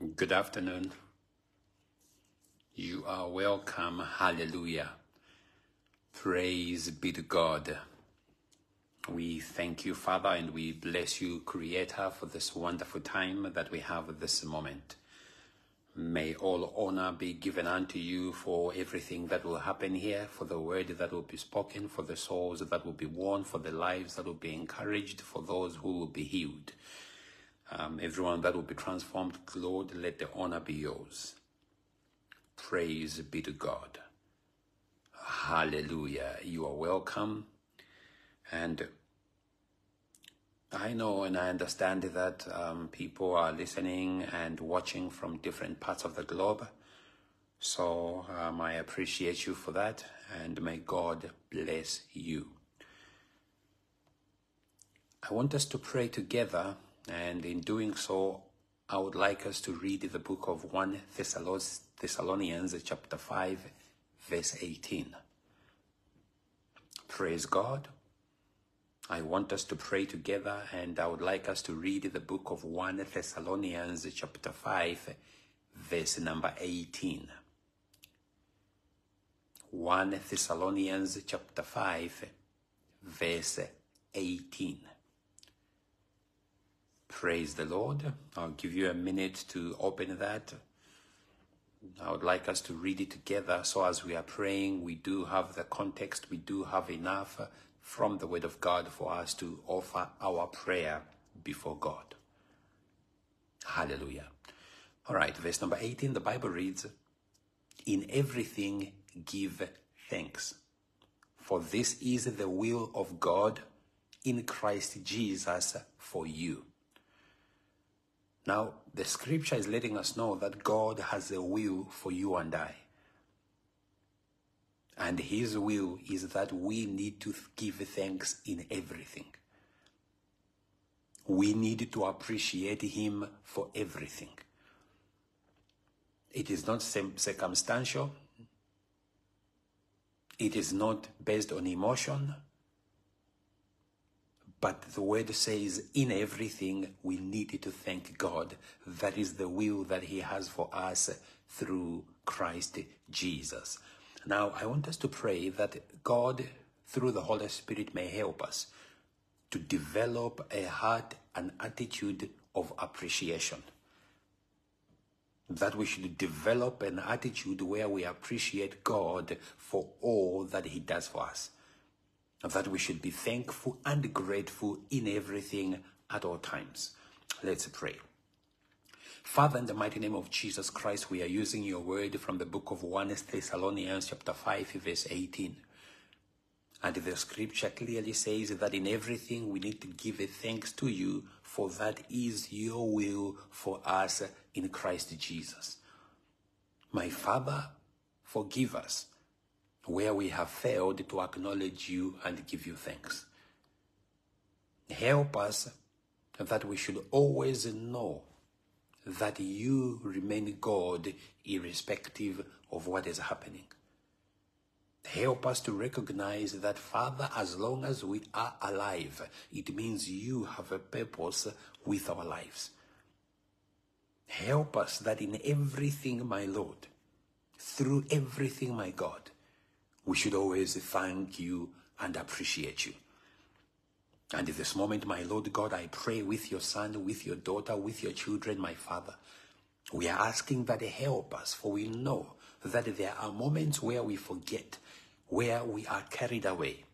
Good afternoon. You are welcome. Hallelujah. Praise be to God. We thank you, Father, and we bless you, Creator, for this wonderful time that we have at this moment. May all honor be given unto you for everything that will happen here, for the word that will be spoken, for the souls that will be won, for the lives that will be encouraged, for those who will be healed. Um, everyone that will be transformed, Lord, let the honor be yours. Praise be to God. Hallelujah. You are welcome. And I know and I understand that um, people are listening and watching from different parts of the globe. So um, I appreciate you for that and may God bless you. I want us to pray together, and in doing so, I would like us to read the book of 1 Thessalonians, chapter 5, verse 18. Praise God. I want us to pray together, and I would like us to read the book of 1 Thessalonians, chapter 5, verse number 18. 1 Thessalonians, chapter 5, verse 18. Praise the Lord. I'll give you a minute to open that. I would like us to read it together so as we are praying, we do have the context, we do have enough from the Word of God for us to offer our prayer before God. Hallelujah. All right, verse number 18, the Bible reads, In everything give thanks, for this is the will of God in Christ Jesus for you. Now, the scripture is letting us know that God has a will for you and I. And His will is that we need to give thanks in everything. We need to appreciate Him for everything. It is not circumstantial. It is not based on emotion. But the word says, in everything, we need to thank God. That is the will that He has for us through Christ Jesus. Now, I want us to pray that God, through the Holy Spirit, may help us to develop a heart and attitude of appreciation. That we should develop an attitude where we appreciate God for all that He does for us. That we should be thankful and grateful in everything at all times. Let's pray. Father, in the mighty name of Jesus Christ, we are using your word from the book of 1 Thessalonians chapter 5, verse 18. And the scripture clearly says that in everything we need to give a thanks to you, for that is your will for us in Christ Jesus. My Father, forgive us where we have failed to acknowledge you and give you thanks. Help us that we should always know that you remain God irrespective of what is happening. Help us to recognize that, Father, as long as we are alive, it means you have a purpose with our lives. Help us that in everything, my Lord, through everything, my God, we should always thank you and appreciate you. And in this moment, my Lord God, I pray with your son, with your daughter, with your children, my Father. We are asking that help us, for we know that there are moments where we forget, where we are carried away,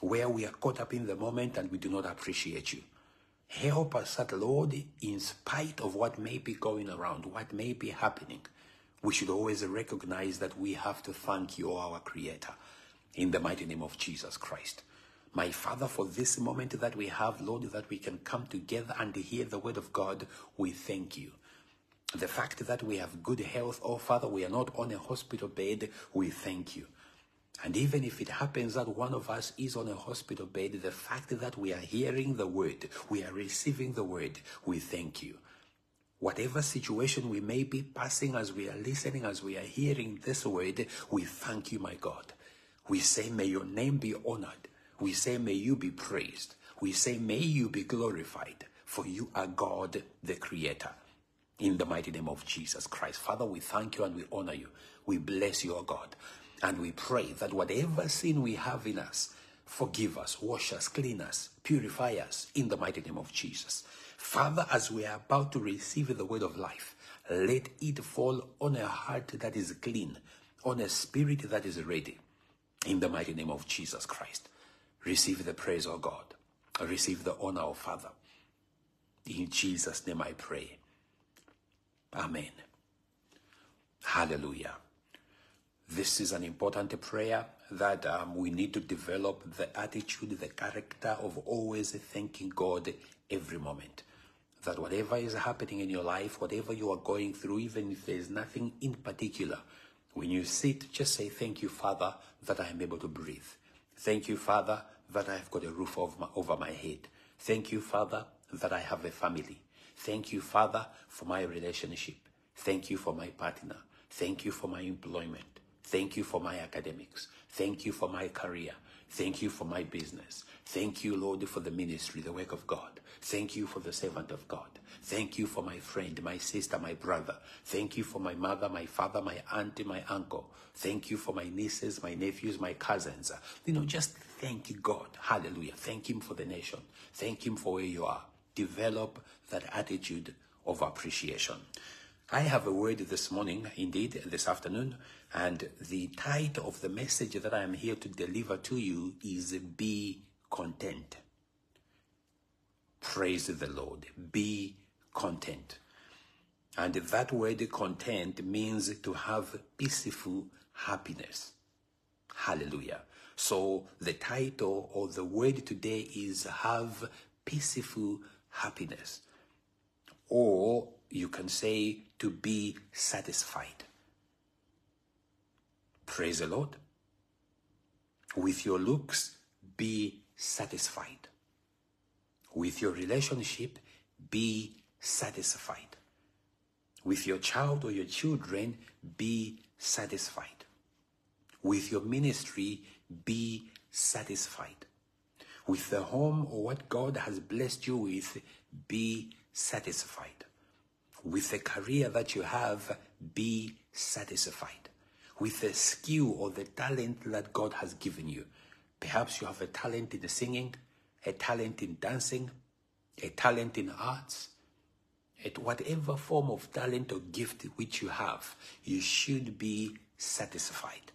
where we are caught up in the moment and we do not appreciate you. Help us that, Lord, in spite of what may be going around, what may be happening, we should always recognize that we have to thank you, our Creator, in the mighty name of Jesus Christ. My Father, for this moment that we have, Lord, that we can come together and hear the word of God, we thank you. The fact that we have good health, oh Father, we are not on a hospital bed, we thank you. And even if it happens that one of us is on a hospital bed, the fact that we are hearing the word, we are receiving the word, we thank you. Whatever situation we may be passing as we are listening, as we are hearing this word, we thank you, my God. We say, may your name be honored. We say, May you be praised. We say, May you be glorified, for you are God the Creator. In the mighty name of Jesus Christ. Father, we thank you and we honor you. We bless you, O God. And we pray that whatever sin we have in us, forgive us, wash us, clean us, purify us in the mighty name of Jesus. Father, as we are about to receive the word of life, let it fall on a heart that is clean, on a spirit that is ready. In the mighty name of Jesus Christ. Receive the praise, O God. Receive the honor, O Father. In Jesus' name I pray. Amen. Hallelujah. This is an important prayer that um, we need to develop the attitude, the character of always thanking God every moment. That whatever is happening in your life, whatever you are going through, even if there's nothing in particular, when you sit, just say, Thank you, Father, that I am able to breathe. Thank you, Father, that I have got a roof over my, over my head. Thank you, Father, that I have a family. Thank you, Father, for my relationship. Thank you for my partner. Thank you for my employment. Thank you for my academics. Thank you for my career. Thank you for my business. Thank you, Lord, for the ministry, the work of God. Thank you for the servant of God. Thank you for my friend, my sister, my brother. Thank you for my mother, my father, my auntie, my uncle. Thank you for my nieces, my nephews, my cousins. You know, just thank God. Hallelujah. Thank Him for the nation. Thank Him for where you are. Develop that attitude of appreciation. I have a word this morning, indeed, this afternoon, and the title of the message that I am here to deliver to you is Be Content. Praise the Lord. Be content. And that word content means to have peaceful happiness. Hallelujah. So the title or the word today is have peaceful happiness. Or you can say to be satisfied. Praise the Lord. With your looks, be satisfied. With your relationship, be satisfied. With your child or your children, be satisfied. With your ministry, be satisfied. With the home or what God has blessed you with, be satisfied. With the career that you have, be satisfied. With the skill or the talent that God has given you. Perhaps you have a talent in singing, a talent in dancing, a talent in arts, at whatever form of talent or gift which you have, you should be satisfied.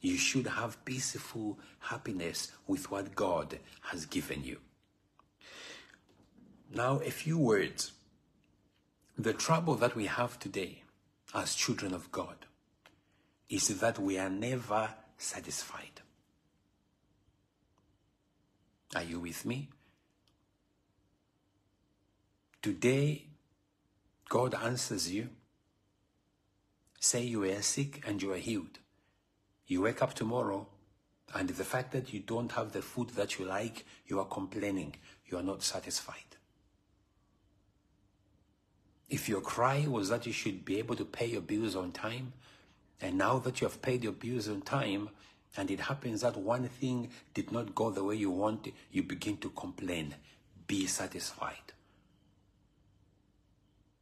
You should have peaceful happiness with what God has given you. Now, a few words. The trouble that we have today as children of God is that we are never satisfied. Are you with me? Today, God answers you. Say you are sick and you are healed. You wake up tomorrow, and the fact that you don't have the food that you like, you are complaining. You are not satisfied. If your cry was that you should be able to pay your bills on time, and now that you have paid your bills on time, and it happens that one thing did not go the way you want, you begin to complain. Be satisfied.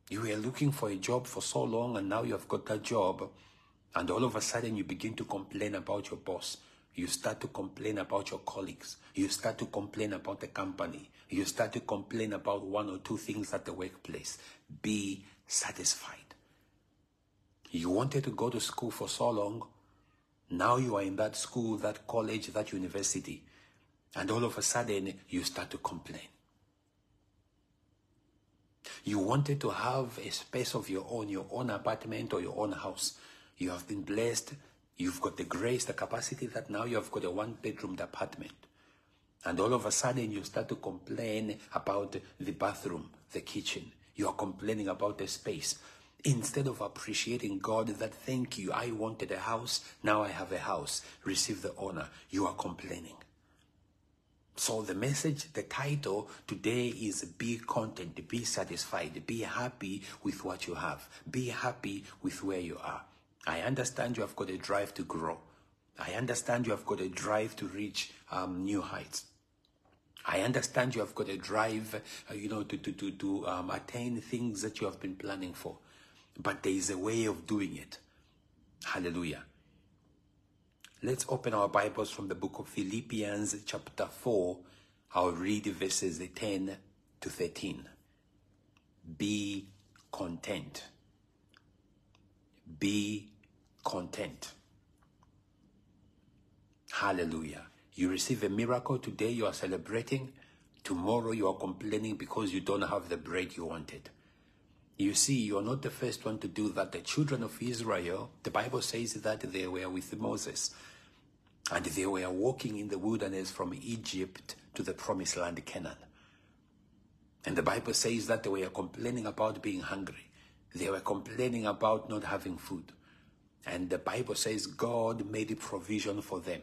You were looking for a job for so long and now you have got that job, and all of a sudden you begin to complain about your boss. You start to complain about your colleagues. You start to complain about the company. You start to complain about one or two things at the workplace. Be satisfied. You wanted to go to school for so long. Now you are in that school, that college, that university. And all of a sudden you start to complain. You wanted to have a space of your own, your own apartment or your own house. You have been blessed. You've got the grace, the capacity that now you have got a one bedroom apartment. And all of a sudden you start to complain about the bathroom, the kitchen. You are complaining about the space. Instead of appreciating God that thank you, I wanted a house, now I have a house. Receive the honor. You are complaining. So the message, the title today is be content, be satisfied, be happy with what you have, be happy with where you are. I understand you have got a drive to grow. I understand you have got a drive to reach um, new heights. I understand you have got a drive, uh, you know, to, to, to, to um, attain things that you have been planning for. But there is a way of doing it. Hallelujah. Let's open our Bibles from the book of Philippians, chapter 4. I'll read verses 10 to 13. Be content. Be content. Hallelujah. You receive a miracle today, you are celebrating. Tomorrow, you are complaining because you don't have the bread you wanted. You see, you are not the first one to do that. The children of Israel, the Bible says that they were with Moses and they were walking in the wilderness from Egypt to the promised land, Canaan. And the Bible says that they were complaining about being hungry. They were complaining about not having food. And the Bible says God made a provision for them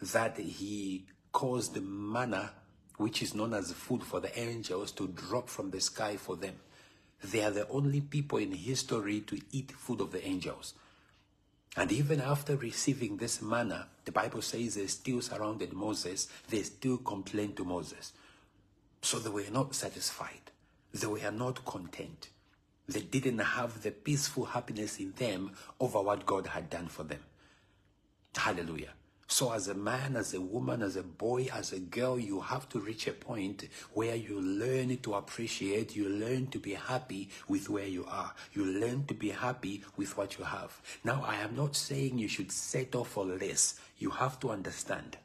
that he caused manna, which is known as food for the angels, to drop from the sky for them. They are the only people in history to eat food of the angels. And even after receiving this manna, the Bible says they still surrounded Moses, they still complained to Moses. So they were not satisfied. They were not content. They didn't have the peaceful happiness in them over what God had done for them. Hallelujah. So, as a man, as a woman, as a boy, as a girl, you have to reach a point where you learn to appreciate, you learn to be happy with where you are, you learn to be happy with what you have. Now, I am not saying you should settle for less. You have to understand.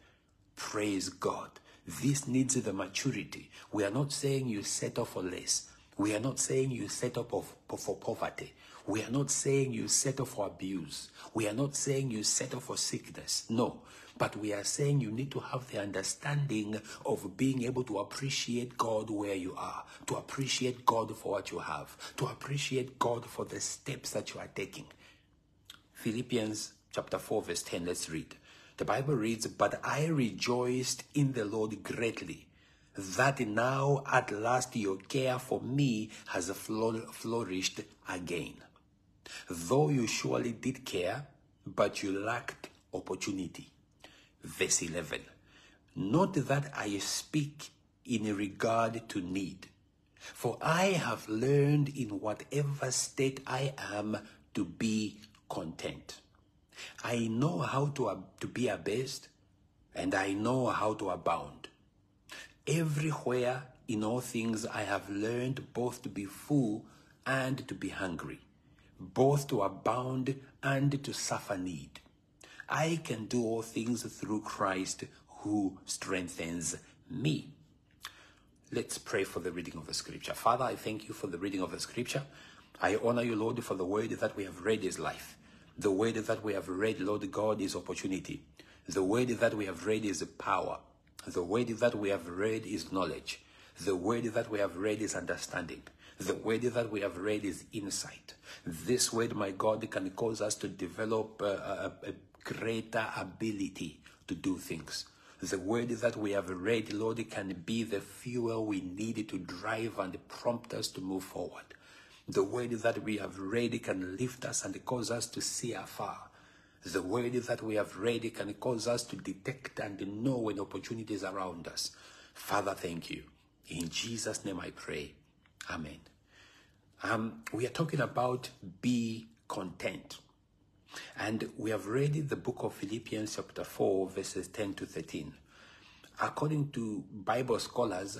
Praise God. This needs the maturity. We are not saying you settle for less. We are not saying you settle for poverty. We are not saying you settle for abuse. We are not saying you settle for sickness. No. But we are saying you need to have the understanding of being able to appreciate God where you are, to appreciate God for what you have, to appreciate God for the steps that you are taking. Philippians chapter 4, verse 10, let's read. The Bible reads, But I rejoiced in the Lord greatly that now at last your care for me has flourished again. Though you surely did care, but you lacked opportunity. Verse 11. Not that I speak in regard to need, for I have learned in whatever state I am to be content. I know how to, to be abased, and I know how to abound. Everywhere in all things I have learned both to be full and to be hungry both to abound and to suffer need. I can do all things through Christ who strengthens me. Let's pray for the reading of the scripture. Father, I thank you for the reading of the scripture. I honor you, Lord, for the word that we have read is life. The word that we have read, Lord God, is opportunity. The word that we have read is power. The word that we have read is knowledge. The word that we have read is understanding. The word that we have read is insight. This word, my God, can cause us to develop a, a, a greater ability to do things. The word that we have read, Lord, can be the fuel we need to drive and prompt us to move forward. The word that we have read can lift us and cause us to see afar. The word that we have read can cause us to detect and know when opportunities are around us. Father, thank you. In Jesus' name I pray. Amen. Um, we are talking about be content. And we have read the book of Philippians, chapter 4, verses 10 to 13. According to Bible scholars,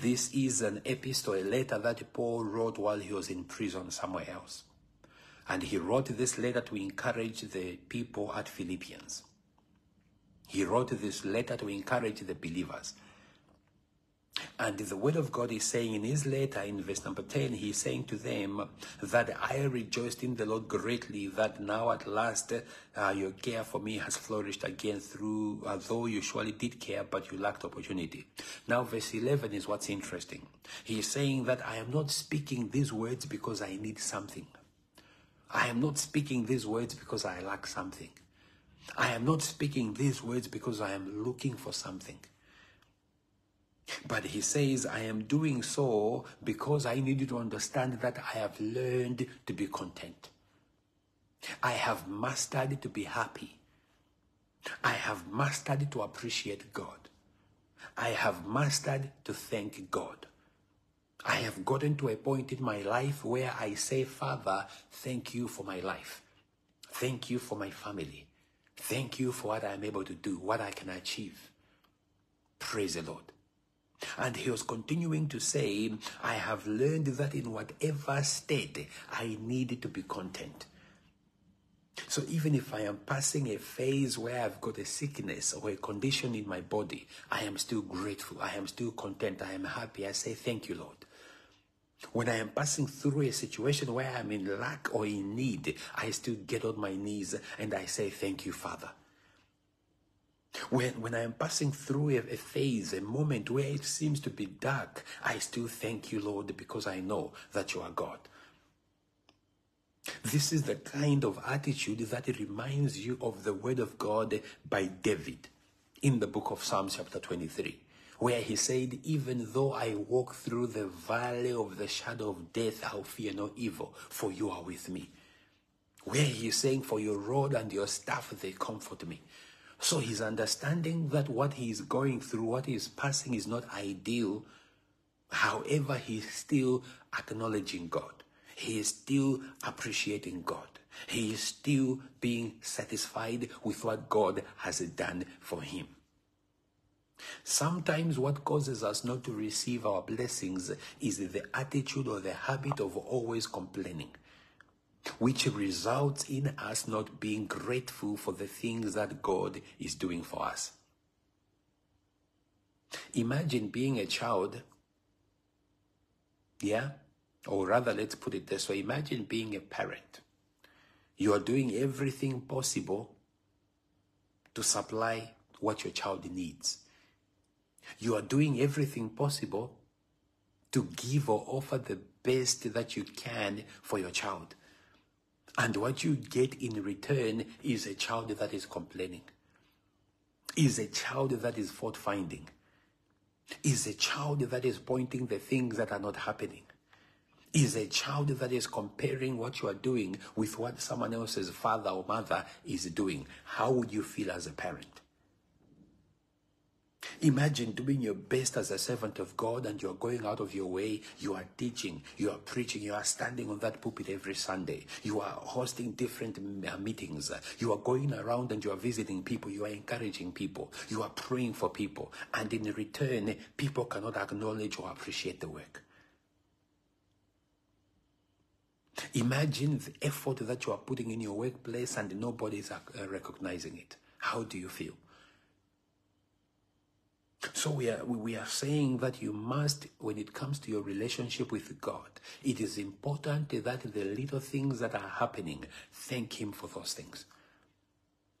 this is an epistle, a letter that Paul wrote while he was in prison somewhere else. And he wrote this letter to encourage the people at Philippians. He wrote this letter to encourage the believers. And the word of God is saying in his letter in verse number 10, he's saying to them that I rejoiced in the Lord greatly that now at last uh, your care for me has flourished again through, uh, though you surely did care, but you lacked opportunity. Now verse 11 is what's interesting. He is saying that I am not speaking these words because I need something. I am not speaking these words because I lack something. I am not speaking these words because I am looking for something. But he says, I am doing so because I need you to understand that I have learned to be content. I have mastered to be happy. I have mastered to appreciate God. I have mastered to thank God. I have gotten to a point in my life where I say, Father, thank you for my life. Thank you for my family. Thank you for what I'm able to do, what I can achieve. Praise the Lord. And he was continuing to say, I have learned that in whatever state I need to be content. So even if I am passing a phase where I've got a sickness or a condition in my body, I am still grateful. I am still content. I am happy. I say, Thank you, Lord. When I am passing through a situation where I'm in lack or in need, I still get on my knees and I say, Thank you, Father. When, when I am passing through a, a, phase, a moment where it seems to be dark, I still thank you, Lord, because I know that you are God. This is the kind of attitude that reminds you of the word of God by David in the book of Psalms, chapter 23, where he said, Even though I walk through the valley of the shadow of death, I'll fear no evil, for you are with me. Where he is saying, For your rod and your staff, they comfort me. So he's understanding that what he is going through, what he is passing is not ideal. However, he's still acknowledging God. He is still appreciating God. He is still being satisfied with what God has done for him. Sometimes what causes us not to receive our blessings is the attitude or the habit of always complaining which results in us not being grateful for the things that God is doing for us. Imagine being a child, yeah? Or rather, let's put it this way imagine being a parent. You are doing everything possible to supply what your child needs. You are doing everything possible to give or offer the best that you can for your child. And what you get in return is a child that is complaining, is a child that is fault finding, is a child that is pointing the things that are not happening, is a child that is comparing what you are doing with what someone else's father or mother is doing. How would you feel as a parent? Imagine doing your best as a servant of God and you're going out of your way. You are teaching, you are preaching, you are standing on that pulpit every Sunday. You are hosting different uh, meetings. You are going around and you are visiting people. You are encouraging people. You are praying for people. And in return, people cannot acknowledge or appreciate the work. Imagine the effort that you are putting in your workplace and nobody is uh, recognizing it. How do you feel? So we are, we are saying that you must, when it comes to your relationship with God, it is important that the little things that are happening, thank Him for those things.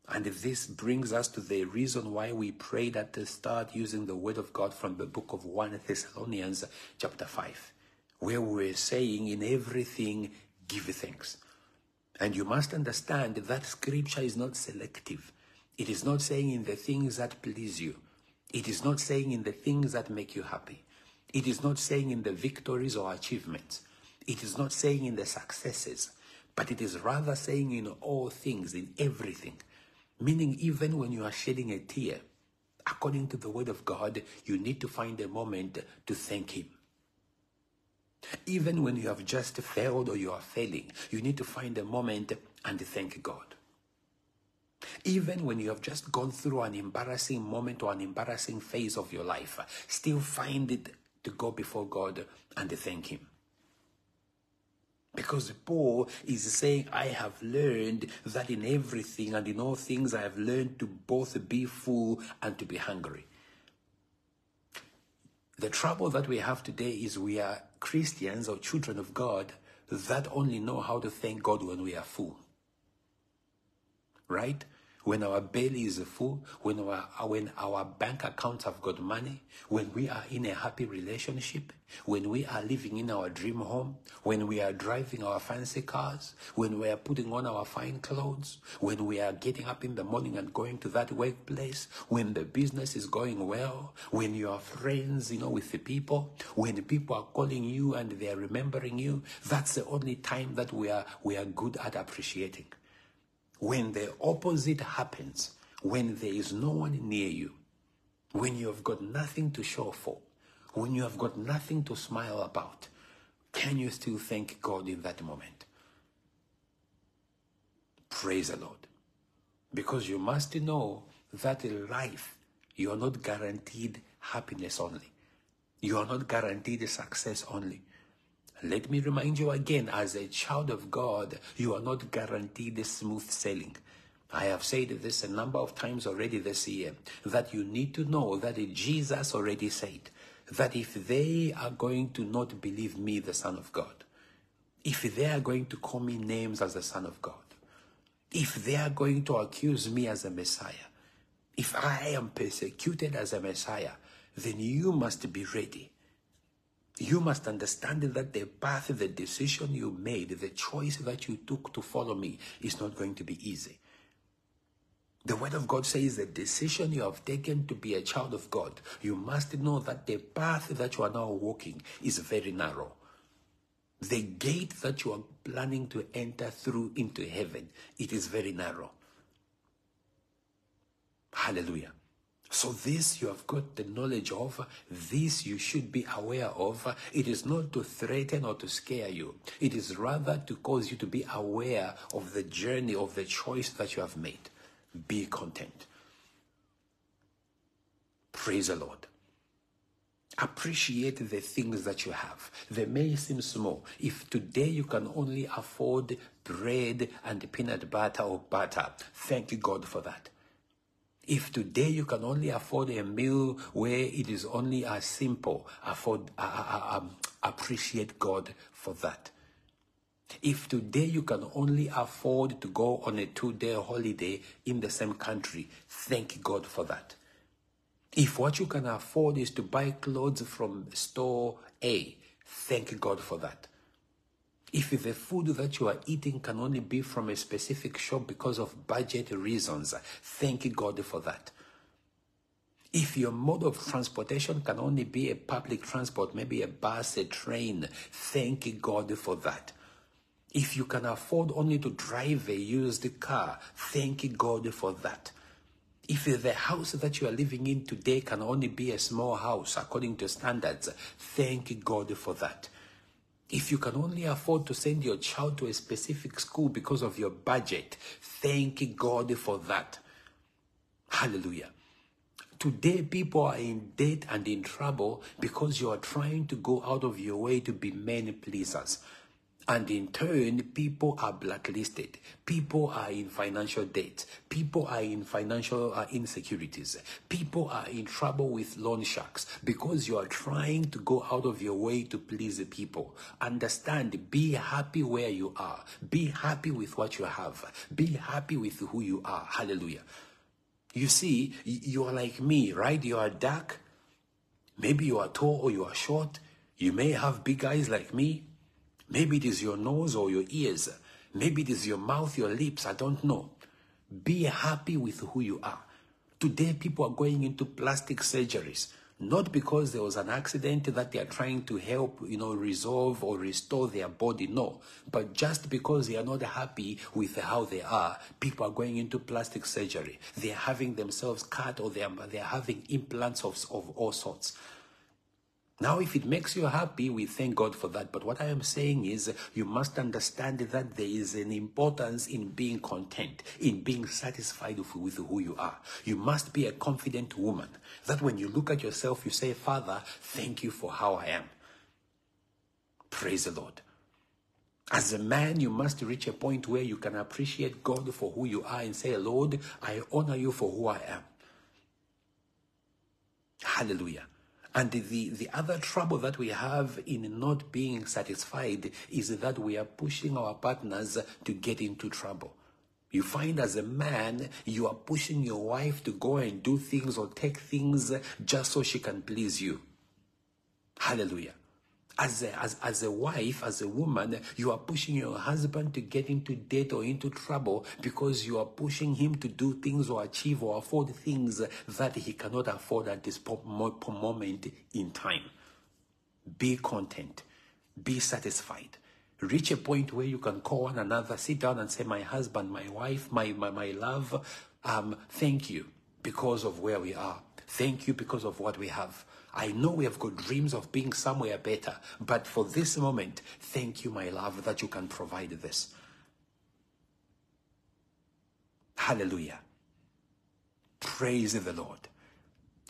And this brings us to the reason why we prayed at the start using the word of God from the book of 1 Thessalonians chapter 5, where we were saying in everything, give thanks. And you must understand that scripture is not selective. It is not saying in the things that please you. It is not saying in the things that make you happy. It is not saying in the victories or achievements. It is not saying in the successes, but it is rather saying in all things, in everything. Meaning, even when you are shedding a tear, according to the word of God, you need to find a moment to thank Him. Even when you have just failed or you are failing, you need to find a moment and thank God. Even when you have just gone through an embarrassing moment or an embarrassing phase of your life, still find it to go before God and thank Him. Because Paul is saying, I have learned that in everything and in all things I have learned to both be full and to be hungry. The trouble that we have today is we are Christians or children of God that only know how to thank God when we are full. Right? when our belly is full, when our, when our bank accounts have got money, when we are in a happy relationship, when we are living in our dream home, when we are driving our fancy cars, when we are putting on our fine clothes, when we are getting up in the morning and going to that workplace, when the business is going well, when you are friends, you know, with the people, when the people are calling you and they are remembering you, that's the only time that we are, we are good at appreciating. When the opposite happens, when there is no one near you, when you have got nothing to show for, when you have got nothing to smile about, can you still thank God in that moment? Praise the Lord. Because you must know that in life, you are not guaranteed happiness only. You are not guaranteed success only. Let me remind you again, as a child of God, you are not guaranteed smooth sailing. I have said this a number of times already this year that you need to know that Jesus already said that if they are going to not believe me, the Son of God, if they are going to call me names as the Son of God, if they are going to accuse me as a Messiah, if I am persecuted as a Messiah, then you must be ready. You must understand that the path, the decision you made, the choice that you took to follow me is not going to be easy. The Word of God says the decision you have taken to be a child of God, you must know that the path that you are now walking is very narrow. The gate that you are planning to enter through into heaven, it is very narrow. Hallelujah. So this you have got the knowledge of, this you should be aware of. It is not to threaten or to scare you. It is rather to cause you to be aware of the journey of the choice that you have made. Be content. Praise the Lord. Appreciate the things that you have. They may seem small. If today you can only afford bread and peanut butter or butter, thank you God for that. If today you can only afford a meal where it is only as simple, afford, uh, uh, um, appreciate God for that. If today you can only afford to go on a two day holiday in the same country, thank God for that. If what you can afford is to buy clothes from store A, thank God for that. If the food that you are eating can only be from a specific shop because of budget reasons, thank God for that. If your mode of transportation can only be a public transport, maybe a bus, a train, thank God for that. If you can afford only to drive a used car, thank God for that. If the house that you are living in today can only be a small house according to standards, thank God for that. If you can only afford to send your child to a specific school because of your budget, thank God for that. Hallelujah. Today, people are in debt and in trouble because you are trying to go out of your way to be men pleasers. And in turn, people are blacklisted. People are in financial debt. People are in financial uh, insecurities. People are in trouble with loan sharks because you are trying to go out of your way to please the people. Understand, be happy where you are. Be happy with what you have. Be happy with who you are. Hallelujah. You see, you are like me, right? You are dark. Maybe you are tall or you are short. You may have big eyes like me. Maybe it is your nose or your ears. Maybe it is your mouth, your lips. I don't know. Be happy with who you are. Today, people are going into plastic surgeries, not because there was an accident that they are trying to help, you know, resolve or restore their body. No, but just because they are not happy with how they are, people are going into plastic surgery. They are having themselves cut or they are, they are having implants of, of all sorts. Now, if it makes you happy, we thank God for that. But what I am saying is, you must understand that there is an importance in being content, in being satisfied with, who you are. You must be a confident woman. That when you look at yourself, you say, Father, thank you for how I am. Praise the Lord. As a man, you must reach a point where you can appreciate God for who you are and say, Lord, I honor you for who I am. Hallelujah. And the, the other trouble that we have in not being satisfied is that we are pushing our partners to get into trouble. You find as a man, you are pushing your wife to go and do things or take things just so she can please you. Hallelujah as a, as, as a wife, as a woman, you are pushing your husband to get into debt or into trouble because you are pushing him to do things or achieve or afford things that he cannot afford at this moment in time. Be content. Be satisfied. Reach a point where you can call one another, sit down and say, My husband, my wife, my, my, my love, um, thank you because of where we are. Thank you because of what we have. I know we have got dreams of being somewhere better, but for this moment, thank you, my love, that you can provide this. Hallelujah. Praise the Lord.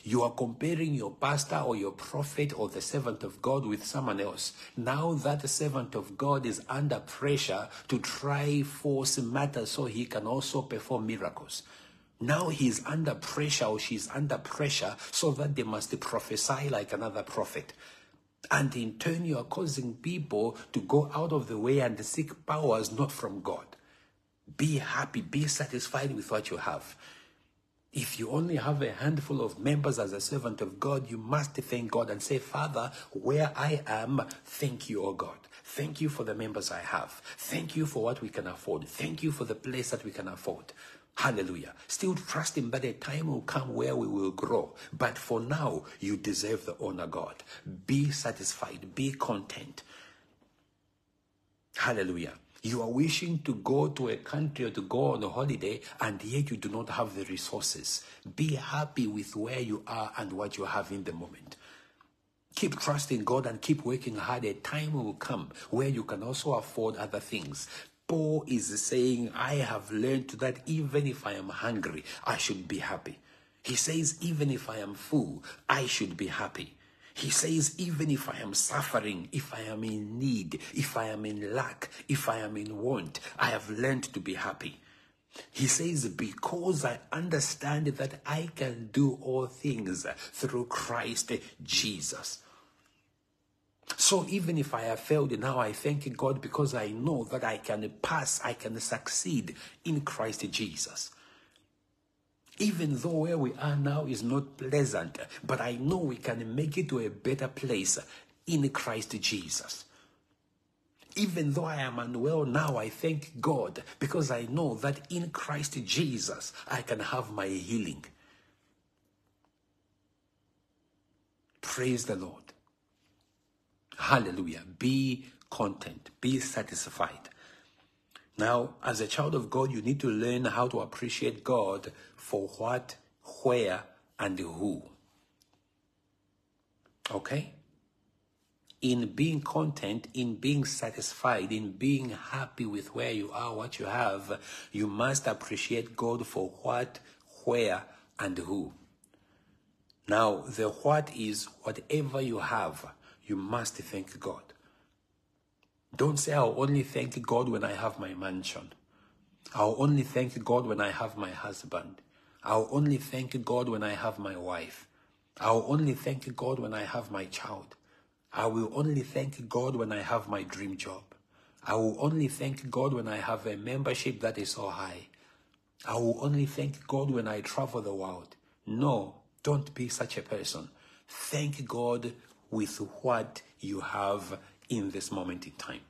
You are comparing your pastor or your prophet or the servant of God with someone else. Now that the servant of God is under pressure to try force matters so he can also perform miracles. Now he is under pressure or she's under pressure so that they must prophesy like another prophet. And in turn, you are causing people to go out of the way and seek powers not from God. Be happy, be satisfied with what you have. If you only have a handful of members as a servant of God, you must thank God and say, Father, where I am, thank you, O God. Thank you for the members I have. Thank you for what we can afford. Thank you for the place that we can afford. Hallelujah. Still trust Him that a time will come where we will grow. But for now, you deserve the honor, God. Be satisfied, be content. Hallelujah. You are wishing to go to a country or to go on a holiday, and yet you do not have the resources. Be happy with where you are and what you have in the moment. Keep trusting God and keep working hard. A time will come where you can also afford other things. Paul is saying, I have learned that even if I am hungry, I should be happy. He says, even if I am full, I should be happy. He says, even if I am suffering, if I am in need, if I am in lack, if I am in want, I have learned to be happy. He says, because I understand that I can do all things through Christ Jesus. So even if I have failed now, I thank God because I know that I can pass, I can succeed in Christ Jesus. Even though where we are now is not pleasant, but I know we can make it to a better place in Christ Jesus. Even though I am unwell now, I thank God because I know that in Christ Jesus I can have my healing. Praise the Lord. Hallelujah. Be content, be satisfied. Now, as a child of God, you need to learn how to appreciate God for what, where, and who. Okay? In being content, in being satisfied, in being happy with where you are, what you have, you must appreciate God for what, where, and who. Now, the what is whatever you have you must thank God. Don't say, I'll only thank God when I have my mansion. I'll only thank God when I have my husband. I'll only thank God when I have my wife. I'll only thank God when I have my child. I will only thank God when I have my dream job. I will only thank God when I have a membership that is so high. I will only thank God when I travel the world. No, don't be such a person. Thank God with what you have in this moment in time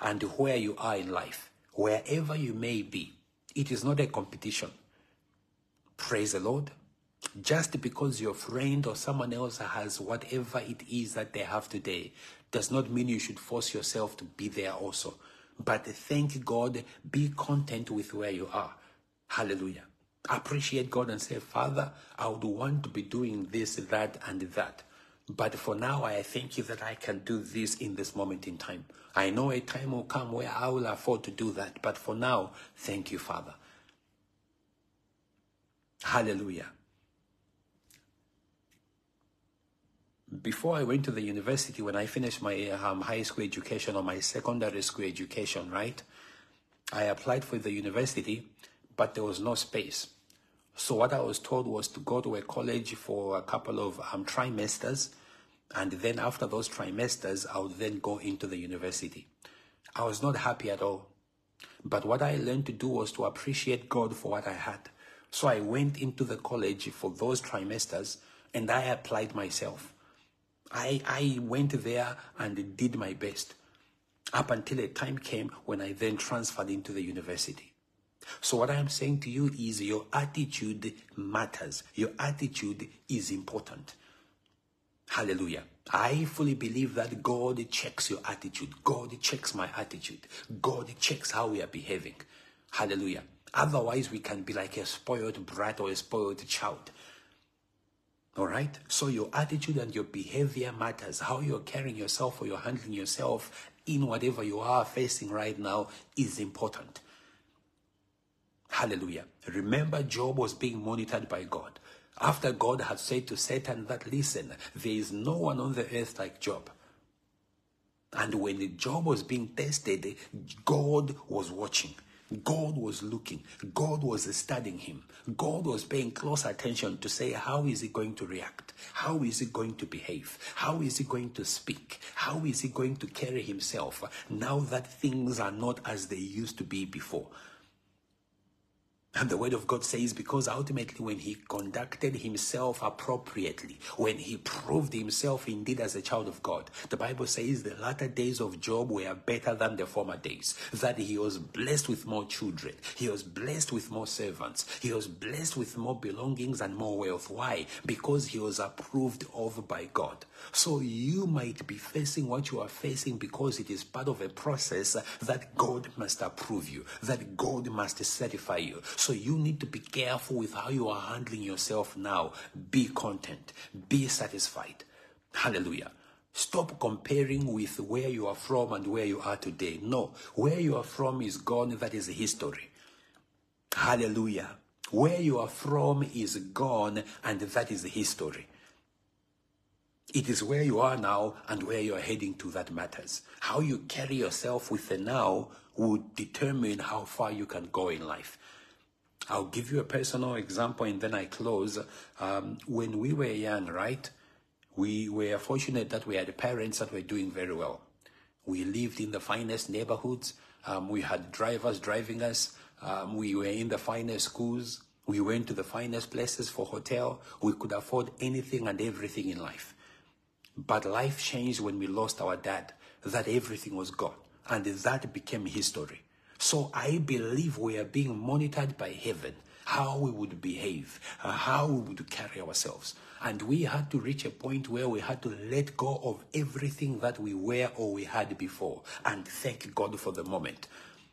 and where you are in life, wherever you may be. It is not a competition. Praise the Lord. Just because your friend or someone else has whatever it is that they have today does not mean you should force yourself to be there also. But thank God, be content with where you are. Hallelujah. Appreciate God and say, Father, I would want to be doing this, that, and that. But for now, I thank you that I can do this in this moment in time. I know a time will come where I will afford to do that. But for now, thank you, Father. Hallelujah. Before I went to the university, when I finished my um, high school education or my secondary school education, right? I applied for the university, but there was no space. So what I was told was to go to a college for a couple of um, trimesters, and then after those trimesters, I would then go into the university. I was not happy at all. But what I learned to do was to appreciate God for what I had. So I went into the college for those trimesters and I applied myself. I, I went there and did my best up until a time came when I then transferred into the university. So, what I am saying to you is your attitude matters. Your attitude is important. Hallelujah. I fully believe that God checks your attitude. God checks my attitude. God checks how we are behaving. Hallelujah. Otherwise, we can be like a spoiled brat or a spoiled child. All right? So your attitude and your behavior matters. How you're carrying yourself or you're handling yourself in whatever you are facing right now is important. Hallelujah. Remember, Job was being monitored by God. After God had said to Satan that, listen, there is no one on the earth like Job. And when Job was being tested, God was watching. God was looking. God was studying him. God was paying close attention to say, how is he going to react? How is he going to behave? How is he going to speak? How is he going to carry himself now that things are not as they used to be before? And the word of God says, because ultimately, when he conducted himself appropriately, when he proved himself indeed as a child of God, the Bible says the latter days of Job were better than the former days. That he was blessed with more children, he was blessed with more servants, he was blessed with more belongings and more wealth. Why? Because he was approved of by God. So you might be facing what you are facing because it is part of a process that God must approve you, that God must certify you. So you need to be careful with how you are handling yourself now. Be content, be satisfied. Hallelujah. Stop comparing with where you are from and where you are today. No, where you are from is gone, that is history. Hallelujah. Where you are from is gone, and that is history. It is where you are now and where you are heading to that matters. How you carry yourself with the now will determine how far you can go in life. I'll give you a personal example and then I close. Um, when we were young, right, we were fortunate that we had parents that were doing very well. We lived in the finest neighborhoods. Um, we had drivers driving us. Um, we were in the finest schools. We went to the finest places for hotel. We could afford anything and everything in life. But life changed when we lost our dad, that everything was gone. And that became history. So I believe we are being monitored by heaven, how we would behave, uh, how we would carry ourselves. And we had to reach a point where we had to let go of everything that we were or we had before and thank God for the moment.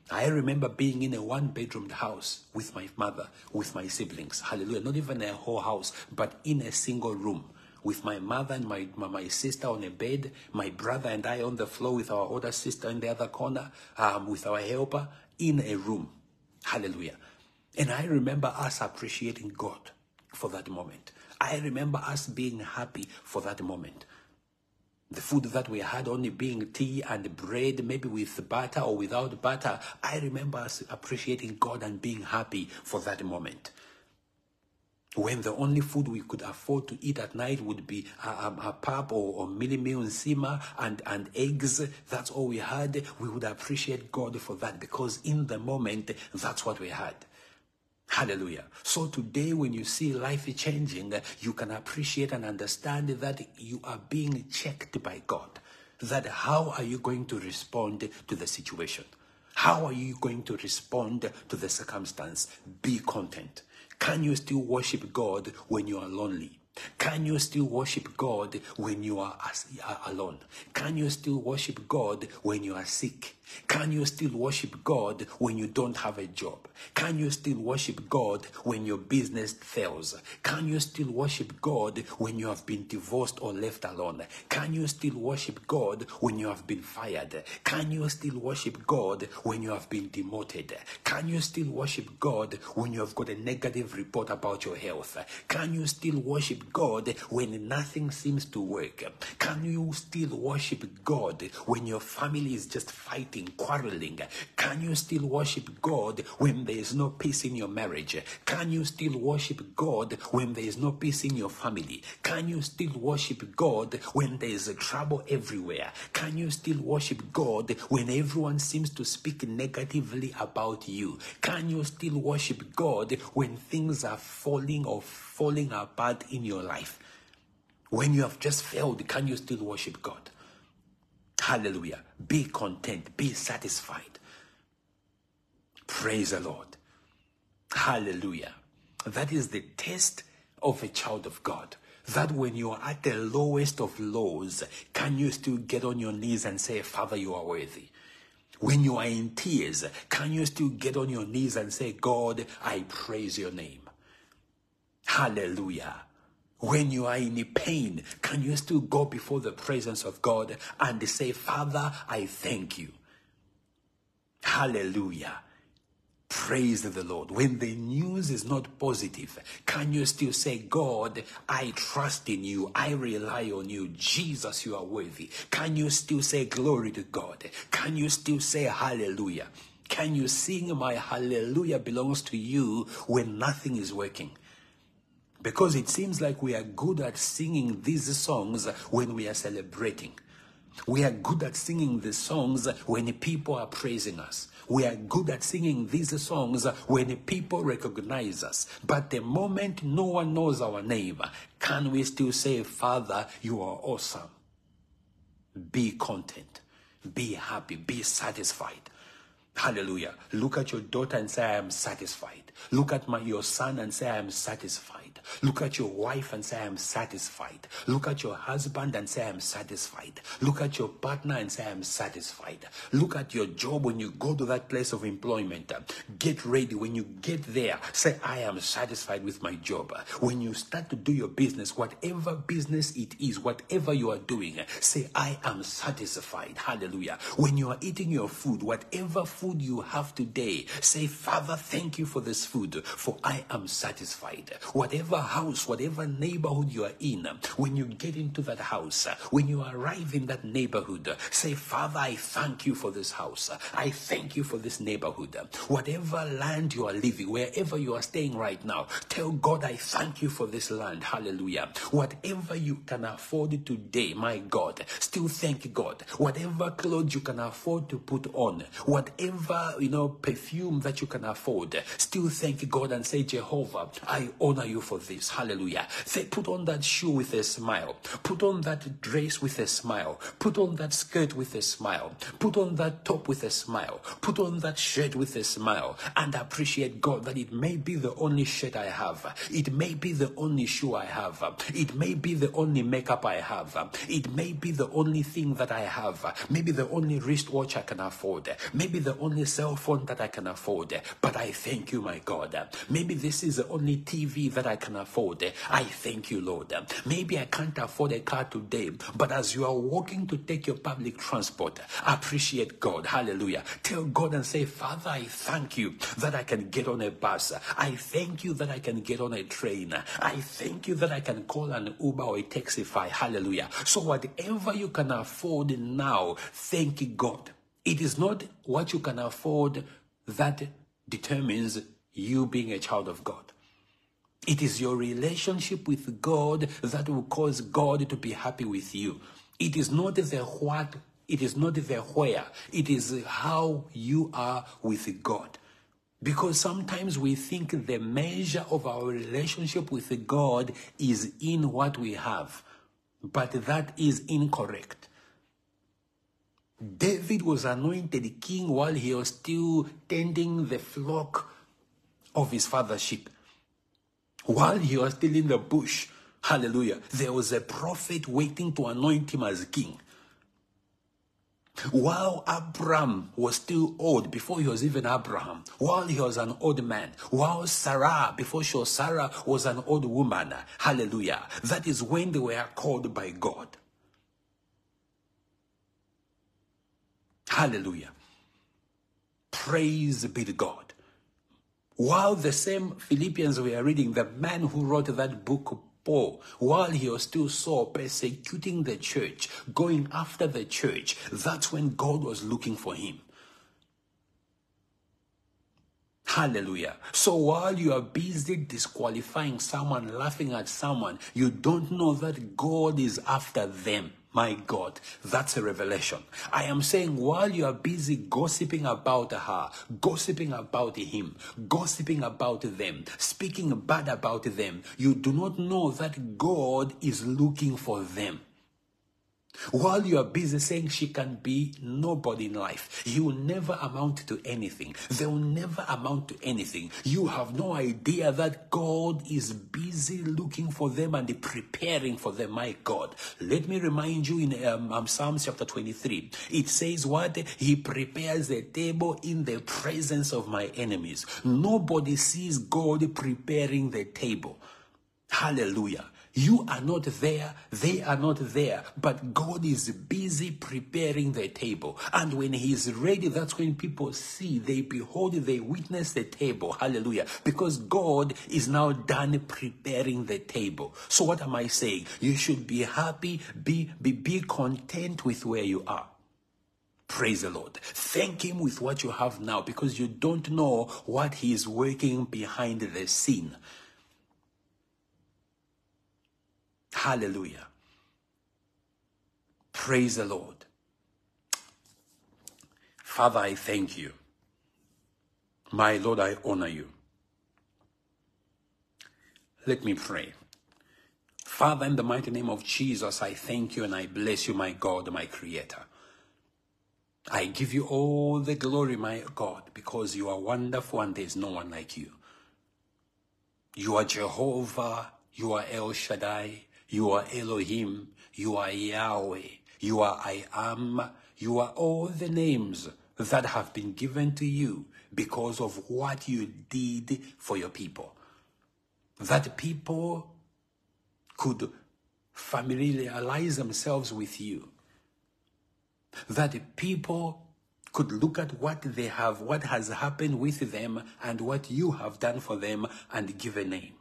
I remember being in a one bedroom house with my mother, with my siblings. Hallelujah. Not even a whole house, but in a single room with my mother and my, my sister on a bed, my brother and I on the floor with our older sister in the other corner, um, with our helper in a room. Hallelujah. And I remember us appreciating God for that moment. I remember us being happy for that moment. The food that we had only being tea and bread, maybe with butter or without butter. I remember us appreciating God and being happy for that moment when the only food we could afford to eat at night would be a, a, a pap or, or mealie meal and and, and eggs, that's all we had, we would appreciate God for that because in the moment, that's what we had. Hallelujah. So today, when you see life changing, you can appreciate and understand that you are being checked by God. That how are you going to respond to the situation? How are you going to respond to the circumstance? Be content. Can you still worship God when you are lonely? Can you still worship God when you are uh, alone? Can you still worship God when you are sick? Can you still worship God when you don't have a job? Can you still worship God when your business fails? Can you still worship God when you have been divorced or left alone? Can you still worship God when you have been fired? Can you still worship God when you have been demoted? Can you still worship God when you have got a negative report about your health? Can you still worship God when nothing seems to work? Can you still worship God when your family is just fighting? Fighting, quarreling? Can you still worship God when there is no peace in your marriage? Can you still worship God when there is no peace in your family? Can you still worship God when there is trouble everywhere? Can you still worship God when everyone seems to speak negatively about you? Can you still worship God when things are falling or falling apart in your life? When you have just failed, can you still worship God? Hallelujah. Be content. Be satisfied. Praise the Lord. Hallelujah. That is the test of a child of God. That when you are at the lowest of lows, can you still get on your knees and say, Father, you are worthy? When you are in tears, can you still get on your knees and say, God, I praise your name? Hallelujah. When you are in pain, can you still go before the presence of God and say, Father, I thank you? Hallelujah. Praise the Lord. When the news is not positive, can you still say, God, I trust in you. I rely on you. Jesus, you are worthy. Can you still say glory to God? Can you still say hallelujah? Can you sing my hallelujah belongs to you when nothing is working? Because it seems like we are good at singing these songs when we are celebrating. We are good at singing the songs when people are praising us. We are good at singing these songs when people recognize us. But the moment no one knows our name, can we still say, Father, you are awesome? Be content, be happy, be satisfied. Hallelujah. Look at your daughter and say, I am satisfied. Look at my, your son and say, I am satisfied. Look at your wife and say, I am satisfied. Look at your husband and say, I am satisfied. Look at your partner and say, I am satisfied. Look at your job when you go to that place of employment. Get ready. When you get there, say, I am satisfied with my job. When you start to do your business, whatever business it is, whatever you are doing, say, I am satisfied. Hallelujah. When you are eating your food, whatever food you have today, say, Father, thank you for this food, for I am satisfied. Whatever house, whatever neighborhood you are in, when you get into that house, when you arrive in that neighborhood, say, Father, I thank you for this house. I thank you for this neighborhood. Whatever land you are living, wherever you are staying right now, tell God, I thank you for this land. Hallelujah. Whatever you can afford today, my God, still thank God. Whatever clothes you can afford to put on, whatever, you know, perfume that you can afford, still thank God and say, Jehovah, I honor you for this. Hallelujah. Say, put on that shoe with a smile. Put on that dress with a smile. Put on that skirt with a smile. Put on that top with a smile. Put on that shirt with a smile and appreciate God that it may be the only shirt I have. It may be the only shoe I have. It may be the only makeup I have. It may be the only thing that I have. Maybe the only wristwatch I can afford. Maybe the only cell phone that I can afford. But I thank you, my God. Maybe this is the only TV that I can afford. I thank you, Lord. Maybe I can't afford a car today, but as you are walking to take your public transport, appreciate God. Hallelujah. Tell God and say, Father, I thank you that I can get on a bus. I thank you that I can get on a train. I thank you that I can call an Uber or a Taxify. Hallelujah. So whatever you can afford now, thank God. It is not what you can afford that determines you being a child of God. It is your relationship with God that will cause God to be happy with you. It is not the what, it is not the where, it is how you are with God. Because sometimes we think the measure of our relationship with God is in what we have, but that is incorrect. David was anointed king while he was still tending the flock of his father's sheep. While he was still in the bush, hallelujah, there was a prophet waiting to anoint him as king. While Abraham was still old, before he was even Abraham, while he was an old man, while Sarah, before she was Sarah, was an old woman, hallelujah, that is when they were called by God. Hallelujah. Praise be to God. While the same Philippians we are reading, the man who wrote that book, Paul, while he was still Saul, persecuting the church, going after the church, that's when God was looking for him. Hallelujah. So while you are busy disqualifying someone, laughing at someone, you don't know that God is after them. My God, that's a revelation. I am saying while you are busy gossiping about her, gossiping about him, gossiping about them, speaking bad about them, you do not know that God is looking for them. While you are busy saying she can be nobody in life, you will never amount to anything. They will never amount to anything. You have no idea that God is busy looking for them and preparing for them. My God. Let me remind you in um, um, Psalms chapter 23, it says what? He prepares a table in the presence of my enemies. Nobody sees God preparing the table. Hallelujah. You are not there, they are not there, but God is busy preparing the table. And when He is ready, that's when people see, they behold, they witness the table. Hallelujah. Because God is now done preparing the table. So, what am I saying? You should be happy, be, be, be content with where you are. Praise the Lord. Thank Him with what you have now because you don't know what He is working behind the scene. Hallelujah. Praise the Lord. Father, I thank you. My Lord, I honor you. Let me pray. Father, in the mighty name of Jesus, I thank you and I bless you, my God, my Creator. I give you all the glory, my God, because you are wonderful and there's no one like you. You are Jehovah, you are El Shaddai, you are Elohim, you are Yahweh, you are I am, you are all the names that have been given to you because of what you did for your people. That people could familiarize themselves with you that people could look at what they have, what has happened with them, and what you have done for them, and give a name.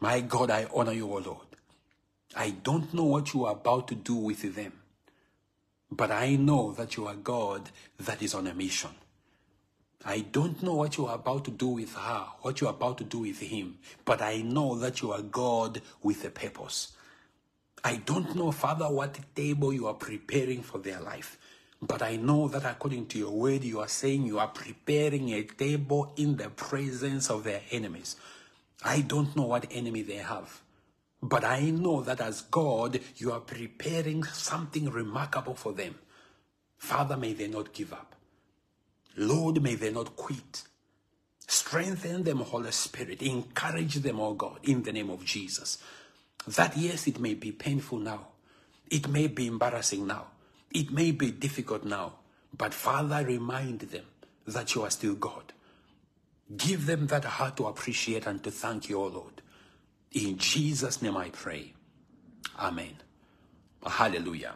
My God, I honor you, O Lord. I don't know what you are about to do with them, but I know that you are God that is on a mission. I don't know what you are about to do with her, what you are about to do with him, but I know that you are God with a purpose. I don't know, Father, what table you are preparing for their life. But I know that according to your word, you are saying you are preparing a table in the presence of their enemies. I don't know what enemy they have. But I know that as God, you are preparing something remarkable for them. Father, may they not give up. Lord, may they not quit. Strengthen them, Holy Spirit. Encourage them, oh God, in the name of Jesus. That yes, it may be painful now. It may be embarrassing now. It may be difficult now. But Father, remind them that you are still God. Give them that heart to appreciate and to thank you, O Lord. In Jesus' name I pray. Amen. Hallelujah.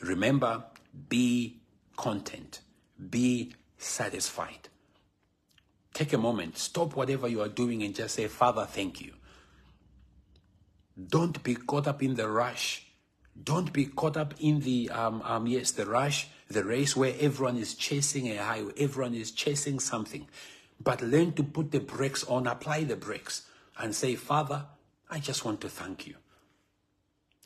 Remember, be content, be satisfied. Take a moment, stop whatever you are doing, and just say, Father, thank you. Don't be caught up in the rush. Don't be caught up in the, um, um, yes, the rush, the race where everyone is chasing a highway, everyone is chasing something. But learn to put the brakes on, apply the brakes, and say, Father, I just want to thank you.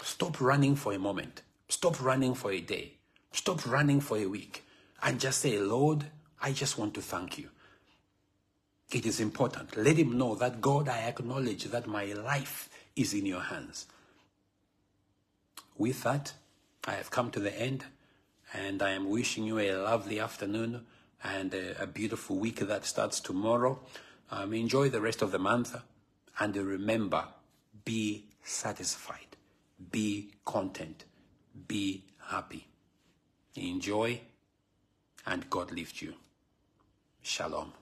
Stop running for a moment. Stop running for a day. Stop running for a week. And just say, Lord, I just want to thank you. It is important. Let him know that God, I acknowledge that my life is in your hands. With that, I have come to the end, and I am wishing you a lovely afternoon and a, a beautiful week that starts tomorrow. Um, enjoy the rest of the month, and remember, be satisfied, be content, be happy. Enjoy, and God lift you. Shalom.